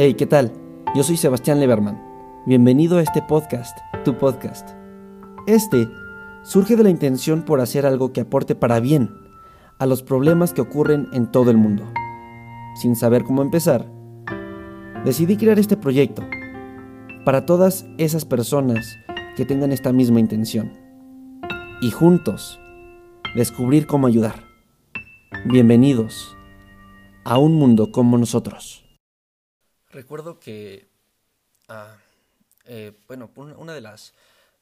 Hey, ¿qué tal? Yo soy Sebastián Leberman. Bienvenido a este podcast, tu podcast. Este surge de la intención por hacer algo que aporte para bien a los problemas que ocurren en todo el mundo. Sin saber cómo empezar, decidí crear este proyecto para todas esas personas que tengan esta misma intención y juntos descubrir cómo ayudar. Bienvenidos a un mundo como nosotros. Recuerdo que, ah, eh, bueno, una de las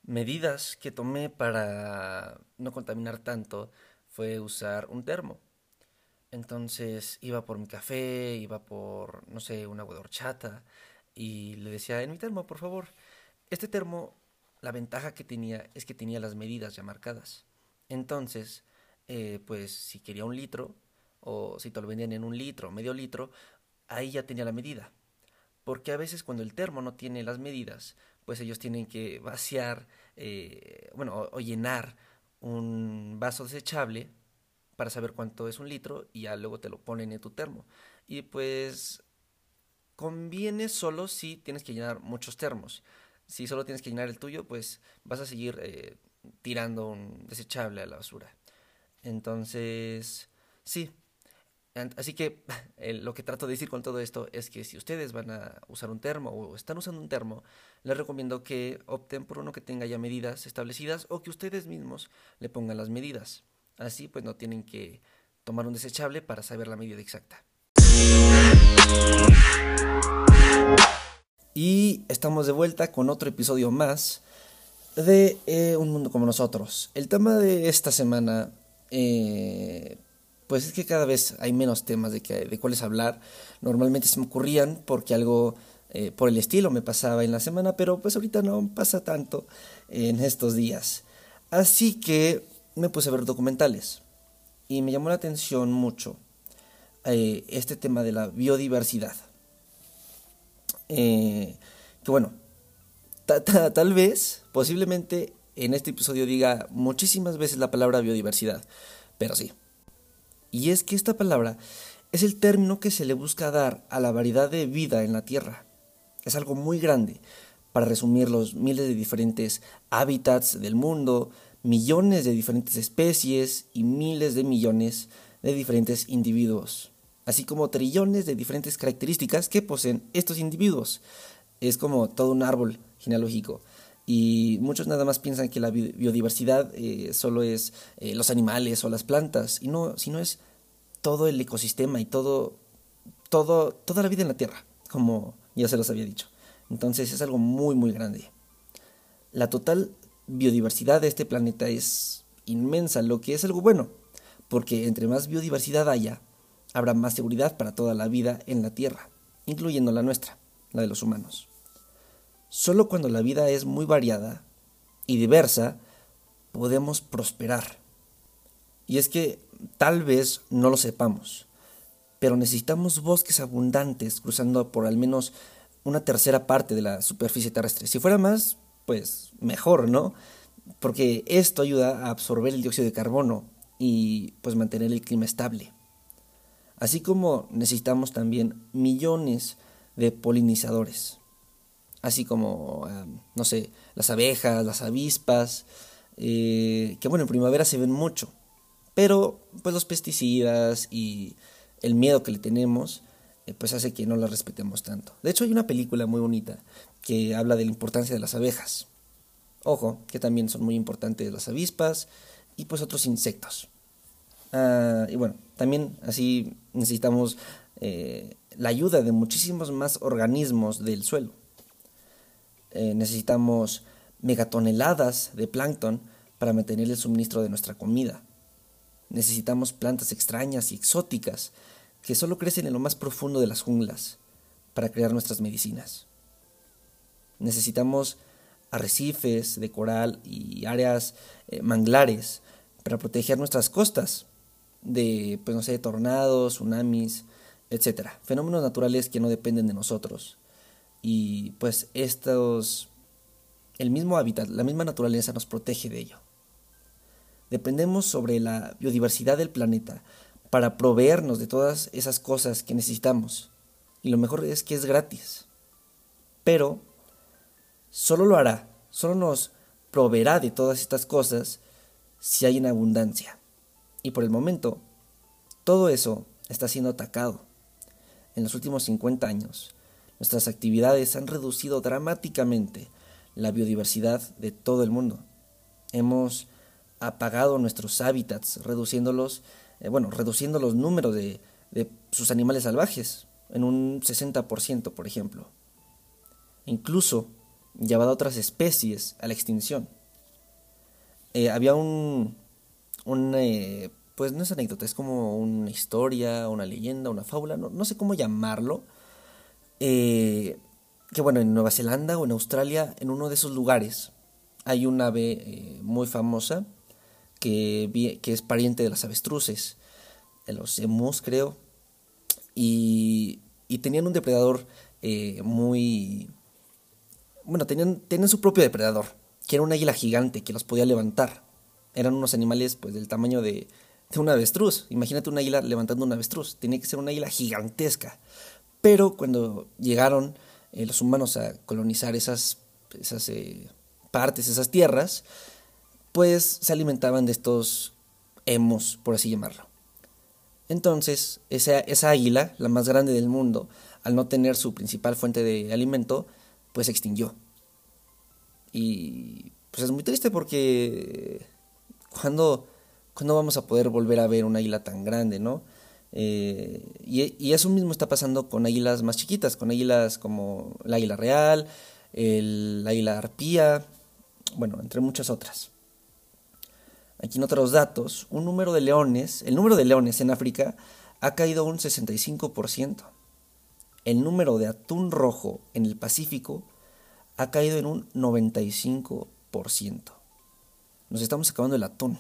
medidas que tomé para no contaminar tanto fue usar un termo. Entonces iba por mi café, iba por, no sé, una agua de horchata y le decía, en mi termo, por favor. Este termo, la ventaja que tenía es que tenía las medidas ya marcadas. Entonces, eh, pues si quería un litro, o si te lo vendían en un litro, medio litro, ahí ya tenía la medida porque a veces cuando el termo no tiene las medidas, pues ellos tienen que vaciar, eh, bueno, o, llenar un vaso desechable para saber cuánto es un litro y ya luego te lo ponen en tu termo. Y pues conviene solo si tienes que llenar muchos termos. Si solo tienes que llenar el tuyo, pues vas a seguir eh, tirando un desechable a la basura. Entonces, sí, Así que lo que trato de decir con todo esto es que si ustedes van a usar un termo o están usando un termo, les recomiendo que opten por uno que tenga ya medidas establecidas o que ustedes mismos le pongan las medidas. Así pues no tienen que tomar un desechable para saber la medida exacta. Y estamos de vuelta con otro episodio más de eh, Un Mundo como nosotros. El tema de esta semana eh, pues es que cada vez hay menos temas de, que, de cuáles hablar. Normalmente se me ocurrían porque algo eh, por el estilo me pasaba en la semana, pero pues ahorita no pasa tanto en estos días. Así que me puse a ver documentales y me llamó la atención mucho eh, este tema de la biodiversidad. Eh, que bueno, tal vez, posiblemente en este episodio diga muchísimas veces la palabra biodiversidad, pero sí, y es que esta palabra es el término que se le busca dar a la variedad de vida en la Tierra. Es algo muy grande para resumir los miles de diferentes hábitats del mundo, millones de diferentes especies y miles de millones de diferentes individuos, así como trillones de diferentes características que poseen estos individuos. Es como todo un árbol genealógico. Y muchos nada más piensan que la biodiversidad eh, solo es eh, los animales o las plantas, y no, sino es todo el ecosistema y todo, todo, toda la vida en la Tierra, como ya se los había dicho. Entonces es algo muy, muy grande. La total biodiversidad de este planeta es inmensa, lo que es algo bueno, porque entre más biodiversidad haya, habrá más seguridad para toda la vida en la Tierra, incluyendo la nuestra, la de los humanos. Solo cuando la vida es muy variada y diversa podemos prosperar. Y es que tal vez no lo sepamos, pero necesitamos bosques abundantes cruzando por al menos una tercera parte de la superficie terrestre. Si fuera más, pues mejor, ¿no? Porque esto ayuda a absorber el dióxido de carbono y pues mantener el clima estable. Así como necesitamos también millones de polinizadores así como, no sé, las abejas, las avispas, eh, que bueno, en primavera se ven mucho, pero pues los pesticidas y el miedo que le tenemos, eh, pues hace que no las respetemos tanto. De hecho, hay una película muy bonita que habla de la importancia de las abejas. Ojo, que también son muy importantes las avispas y pues otros insectos. Ah, y bueno, también así necesitamos eh, la ayuda de muchísimos más organismos del suelo. Eh, necesitamos megatoneladas de plancton para mantener el suministro de nuestra comida. Necesitamos plantas extrañas y exóticas que solo crecen en lo más profundo de las junglas para crear nuestras medicinas. Necesitamos arrecifes de coral y áreas eh, manglares para proteger nuestras costas de, pues no sé, tornados, tsunamis, etc. Fenómenos naturales que no dependen de nosotros y pues estos, el mismo hábitat, la misma naturaleza nos protege de ello. Dependemos sobre la biodiversidad del planeta para proveernos de todas esas cosas que necesitamos y lo mejor es que es gratis. Pero solo lo hará, solo nos proveerá de todas estas cosas si hay en abundancia. Y por el momento, todo eso está siendo atacado. En los últimos 50 años, nuestras actividades han reducido dramáticamente la biodiversidad de todo el mundo. Hemos apagado nuestros hábitats, reduciéndolos, eh, bueno, reduciendo los números de, de sus animales salvajes en un 60%, por ejemplo. Incluso llevado a otras especies a la extinción. Eh, había un, un eh, pues no es anécdota, es como una historia, una leyenda, una fábula, no, no sé cómo llamarlo, eh, que bueno, en Nueva Zelanda o en Australia, en uno de esos lugares, hay un ave muy famosa que, que es pariente de las avestruces, de los emus creo, y, y tenían un depredador muy... Bueno, tenían, tenían su propio depredador, que era un águila gigante que los podía levantar. Eran unos animales pues del tamaño de, de un avestruz. Imagínate un águila levantando un avestruz. Tenía que ser una águila gigantesca. Pero cuando llegaron eh, los humanos a colonizar esas, esas eh, partes, esas tierras, pues se alimentaban de estos hemos, por así llamarlo. Entonces, esa, esa águila, la más grande del mundo, al no tener su principal fuente de alimento, pues se extinguió. Y pues es muy triste porque cuando, cuando vamos a poder volver a ver una águila tan grande, ¿no? Eh, y, eso mismo está pasando con águilas más chiquitas, con águilas como el águila real, el águila arpía, bueno, entre muchas otras. Aquí en otros datos, un número de leones, el número de leones en África ha caído un 65%. El número de atún rojo en el Pacífico ha caído en un 95%. Nos estamos acabando el atún.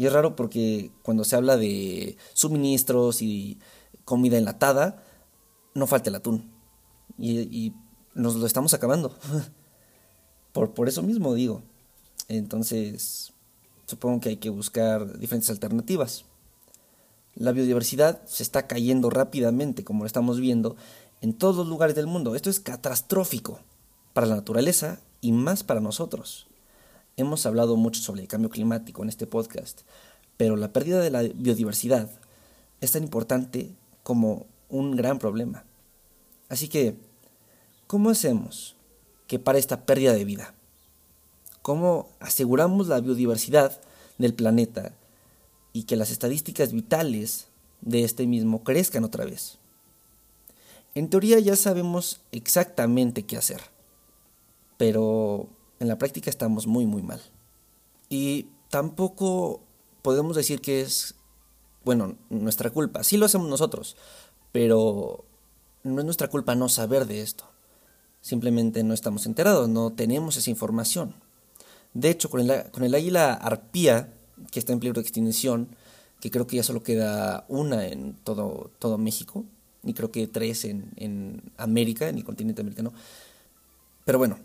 Y es raro porque cuando se habla de suministros y comida enlatada, no falta el atún. Y, nos lo estamos acabando. por, por eso mismo digo. Entonces, supongo que hay que buscar diferentes alternativas. La biodiversidad se está cayendo rápidamente, como lo estamos viendo, en todos los lugares del mundo. Esto es catastrófico para la naturaleza y más para nosotros. Hemos hablado mucho sobre el cambio climático en este podcast, pero la pérdida de la biodiversidad es tan importante como un gran problema. Así que, ¿cómo hacemos que para esta pérdida de vida? ¿Cómo aseguramos la biodiversidad del planeta y que las estadísticas vitales de este mismo crezcan otra vez? En teoría ya sabemos exactamente qué hacer pero en la práctica estamos muy muy mal. Y tampoco podemos decir que es, bueno, nuestra culpa. Sí lo hacemos nosotros, pero no es nuestra culpa no saber de esto. Simplemente no estamos enterados, no tenemos esa información. De hecho, con el, con el águila arpía, que está en peligro de extinción, que creo que ya solo queda una en todo, todo México, y creo que tres en, en América, en el continente americano. Pero bueno,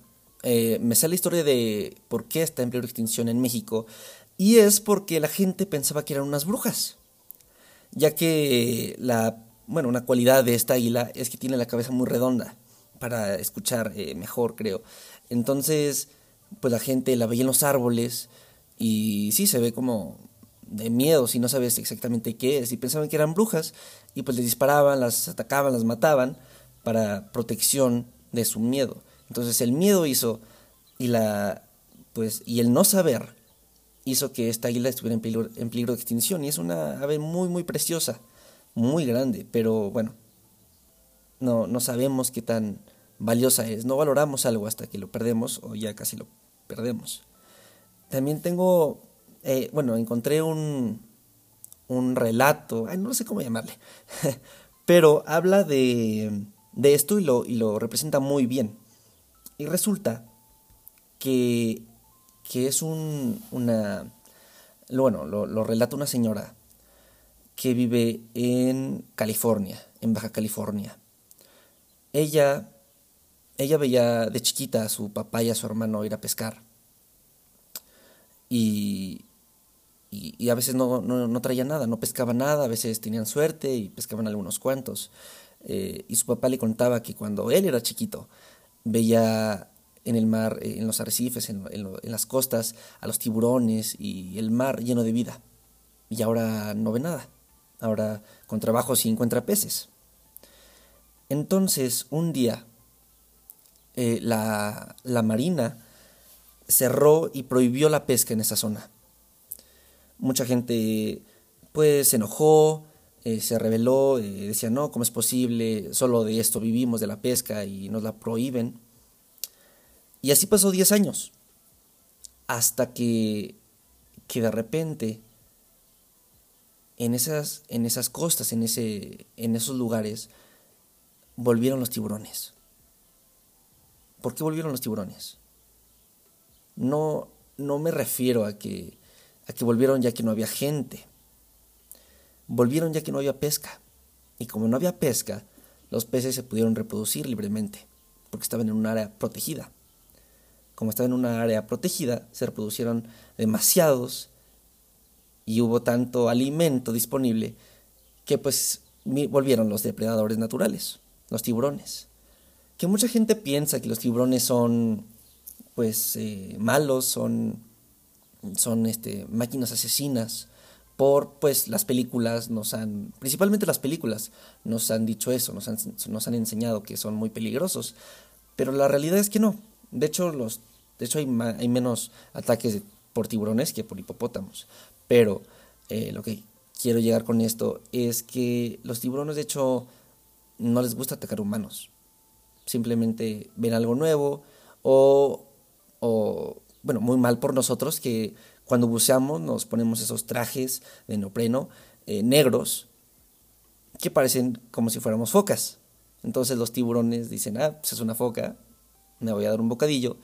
eh, me sale la historia de por qué está en peligro de extinción en México, y es porque la gente pensaba que eran unas brujas, ya que la, bueno, una cualidad de esta águila es que tiene la cabeza muy redonda, para escuchar eh, mejor, creo. Entonces, pues la gente la veía en los árboles, y sí, se ve como de miedo si no sabes exactamente qué es, y pensaban que eran brujas, y pues les disparaban, las atacaban, las mataban, para protección de su miedo. Entonces el miedo hizo y la pues y el no saber hizo que esta águila estuviera en peligro, en peligro de extinción y es una ave muy muy preciosa, muy grande, pero bueno, no no sabemos qué tan valiosa es, no valoramos algo hasta que lo perdemos o ya casi lo perdemos. También tengo eh, bueno, encontré un un relato, no sé cómo llamarle, pero habla de, de esto y lo, y lo representa muy bien. Y resulta que, que es un, una... Bueno, lo, lo relata una señora que vive en California, en Baja California. Ella, ella veía de chiquita a su papá y a su hermano ir a pescar. Y, y, a veces no, no, no, traían nada, no pescaban nada, a veces tenían suerte y pescaban algunos cuantos. eh, y su papá le contaba que cuando él era chiquito veía en el mar, eh, en los arrecifes, en, las costas, a los tiburones y el mar lleno de vida. Y ahora no ve nada. Ahora con trabajo sí encuentra peces. Entonces, un día, eh, la, la marina cerró y prohibió la pesca en esa zona. Mucha gente pues se enojó, eh, se rebeló, eh, decía, no, ¿cómo es posible? Solo de esto vivimos, de la pesca, y nos la prohíben. Y así pasó 10 años, hasta que, que de repente en esas, en esas costas, en, ese, en esos lugares, volvieron los tiburones. ¿Por qué volvieron los tiburones? No, no me refiero a que, a que volvieron ya que no había gente. Volvieron ya que no había pesca. Y como no había pesca, los peces se pudieron reproducir libremente, porque estaban en un área protegida. Como estaban en una área protegida, se reproducieron demasiados y hubo tanto alimento disponible que pues volvieron los depredadores naturales, los tiburones. Que mucha gente piensa que los tiburones son pues eh, malos, son, son este, máquinas asesinas, por pues las películas nos han, principalmente las películas, nos han dicho eso, nos han, nos han enseñado que son muy peligrosos, pero la realidad es que no. De hecho, los, de hecho hay, hay menos ataques por tiburones que por hipopótamos, pero eh, lo que quiero llegar con esto es que los tiburones de hecho no les gusta atacar humanos, simplemente ven algo nuevo o, o bueno, muy mal por nosotros que cuando buceamos nos ponemos esos trajes de neopreno eh, negros que parecen como si fuéramos focas. Entonces los tiburones dicen, ah, pues es una foca, me voy a dar un bocadillo.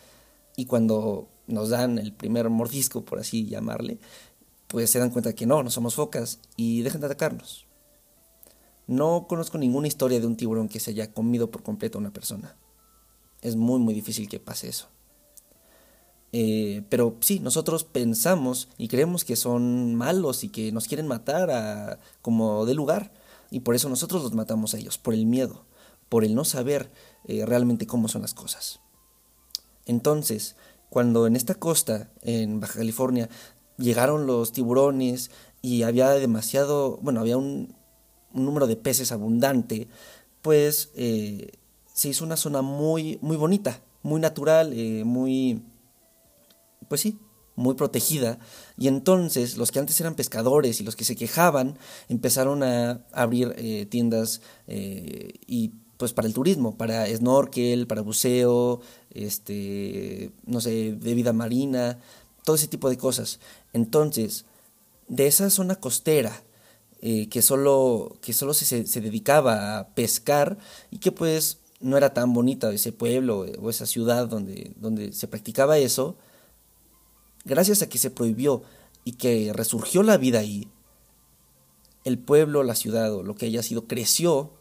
Y cuando nos dan el primer mordisco, por así llamarle, pues se dan cuenta que no, no somos focas y dejan de atacarnos. No conozco ninguna historia de un tiburón que se haya comido por completo a una persona. Es muy, muy difícil que pase eso. Eh, pero sí, nosotros pensamos y creemos que son malos y que nos quieren matar a, como de lugar. Y por eso nosotros los matamos a ellos, por el miedo, por el no saber eh, realmente cómo son las cosas. Entonces, cuando en esta costa, en Baja California, llegaron los tiburones y había demasiado, bueno, había un, número de peces abundante, pues eh, se hizo una zona muy, muy bonita, muy natural, muy pues sí, muy protegida. Y entonces los que antes eran pescadores y los que se quejaban empezaron a abrir eh, tiendas eh, y pues para el turismo, para snorkel, para buceo, este, no sé, de vida marina, todo ese tipo de cosas. Entonces, de esa zona costera eh, que solo, que solo se, se, dedicaba a pescar y que pues no era tan bonita ese pueblo o esa ciudad donde, donde se practicaba eso, gracias a que se prohibió y que resurgió la vida ahí, el pueblo, la ciudad o lo que haya sido creció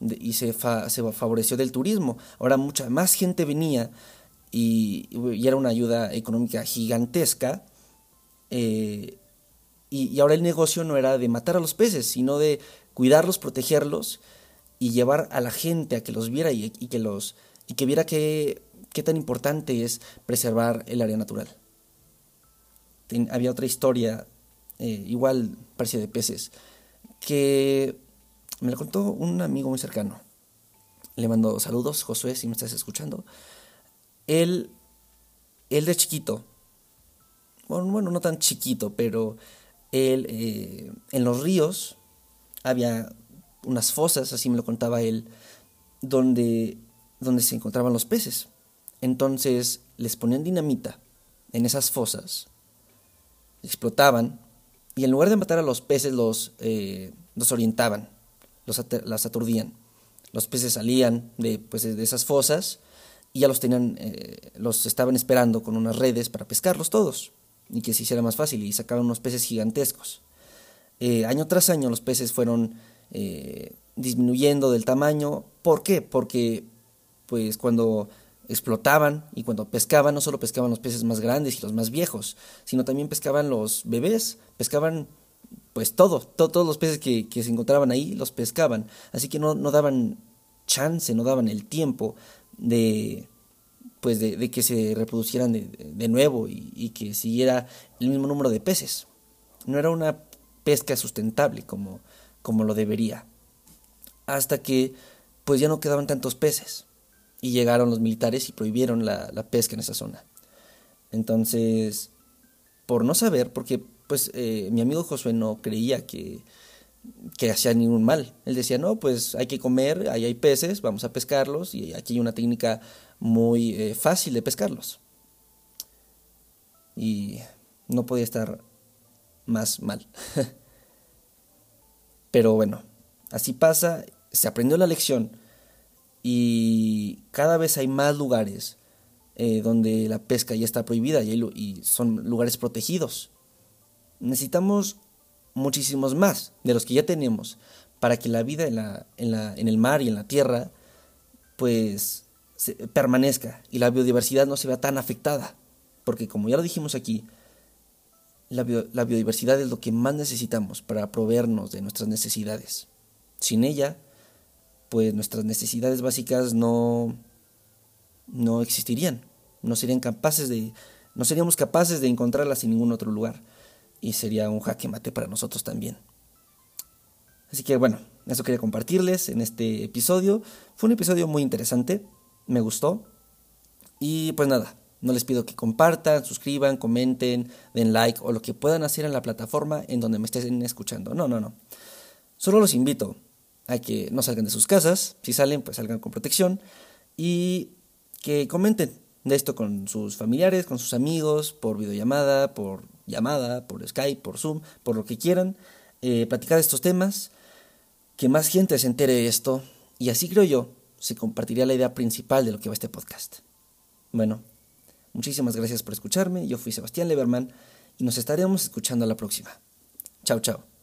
y se, se favoreció del turismo. Ahora mucha más gente venía y, era una ayuda económica gigantesca. Eh, y, ahora el negocio no era de matar a los peces, sino de cuidarlos, protegerlos y llevar a la gente a que los viera y, que los y que viera qué tan importante es preservar el área natural había otra historia, eh, igual parecía de peces, que me la contó un amigo muy cercano. Le mando saludos, Josué, si me estás escuchando. Él, él de chiquito, bueno, no tan chiquito, pero él, eh, en los ríos había unas fosas, así me lo contaba él, donde, donde se encontraban los peces. Entonces les ponían dinamita en esas fosas explotaban y en lugar de matar a los peces los, eh, los orientaban, los las aturdían. Los peces salían de, pues, de esas fosas y ya los tenían, eh, los estaban esperando con unas redes para pescarlos todos y que se hiciera más fácil y sacaban unos peces gigantescos. Eh, año tras año los peces fueron disminuyendo del tamaño. ¿Por qué? Porque pues cuando explotaban y cuando pescaban no solo pescaban los peces más grandes y los más viejos, sino también pescaban los bebés, pescaban pues todo, todos los peces que, se encontraban ahí los pescaban, así que no, no daban chance, no daban el tiempo de pues de, que se reproducieran de, nuevo y, y, que siguiera el mismo número de peces. No era una pesca sustentable como, como lo debería. Hasta que pues ya no quedaban tantos peces y llegaron los militares y prohibieron la, pesca en esa zona. Entonces, por no saber, porque pues eh, mi amigo Josué no creía que, que hacía ningún mal. Él decía, no, pues hay que comer, ahí hay peces, vamos a pescarlos y aquí hay una técnica muy eh, fácil de pescarlos. Y no podía estar más mal. Pero bueno, así pasa, se aprendió la lección y cada vez hay más lugares eh, donde la pesca ya está prohibida y, son lugares protegidos. Necesitamos muchísimos más de los que ya tenemos para que la vida en, la, en, el mar y en la tierra pues permanezca y la biodiversidad no se vea tan afectada. Porque como ya lo dijimos aquí, la biodiversidad es lo que más necesitamos para proveernos de nuestras necesidades. Sin ella, pues nuestras necesidades básicas no, no existirían no serían capaces de, no seríamos capaces de encontrarlas en ningún otro lugar. Y sería un jaque mate para nosotros también. Así que bueno, eso quería compartirles en este episodio. Fue un episodio muy interesante, me gustó. Y pues nada, no les pido que compartan, suscriban, comenten, den like o lo que puedan hacer en la plataforma en donde me estén escuchando. No, no, no. Solo los invito a que no salgan de sus casas. Si salen, pues salgan con protección. Y que comenten de esto con sus familiares, con sus amigos, por videollamada, por llamada, por Skype, por Zoom, por lo que quieran, eh, platicar estos temas, que más gente se entere de esto, y así creo yo, se compartiría la idea principal de lo que va este podcast. Bueno, muchísimas gracias por escucharme, yo fui Sebastián Leberman, y nos estaremos escuchando a la próxima. Chao, chao.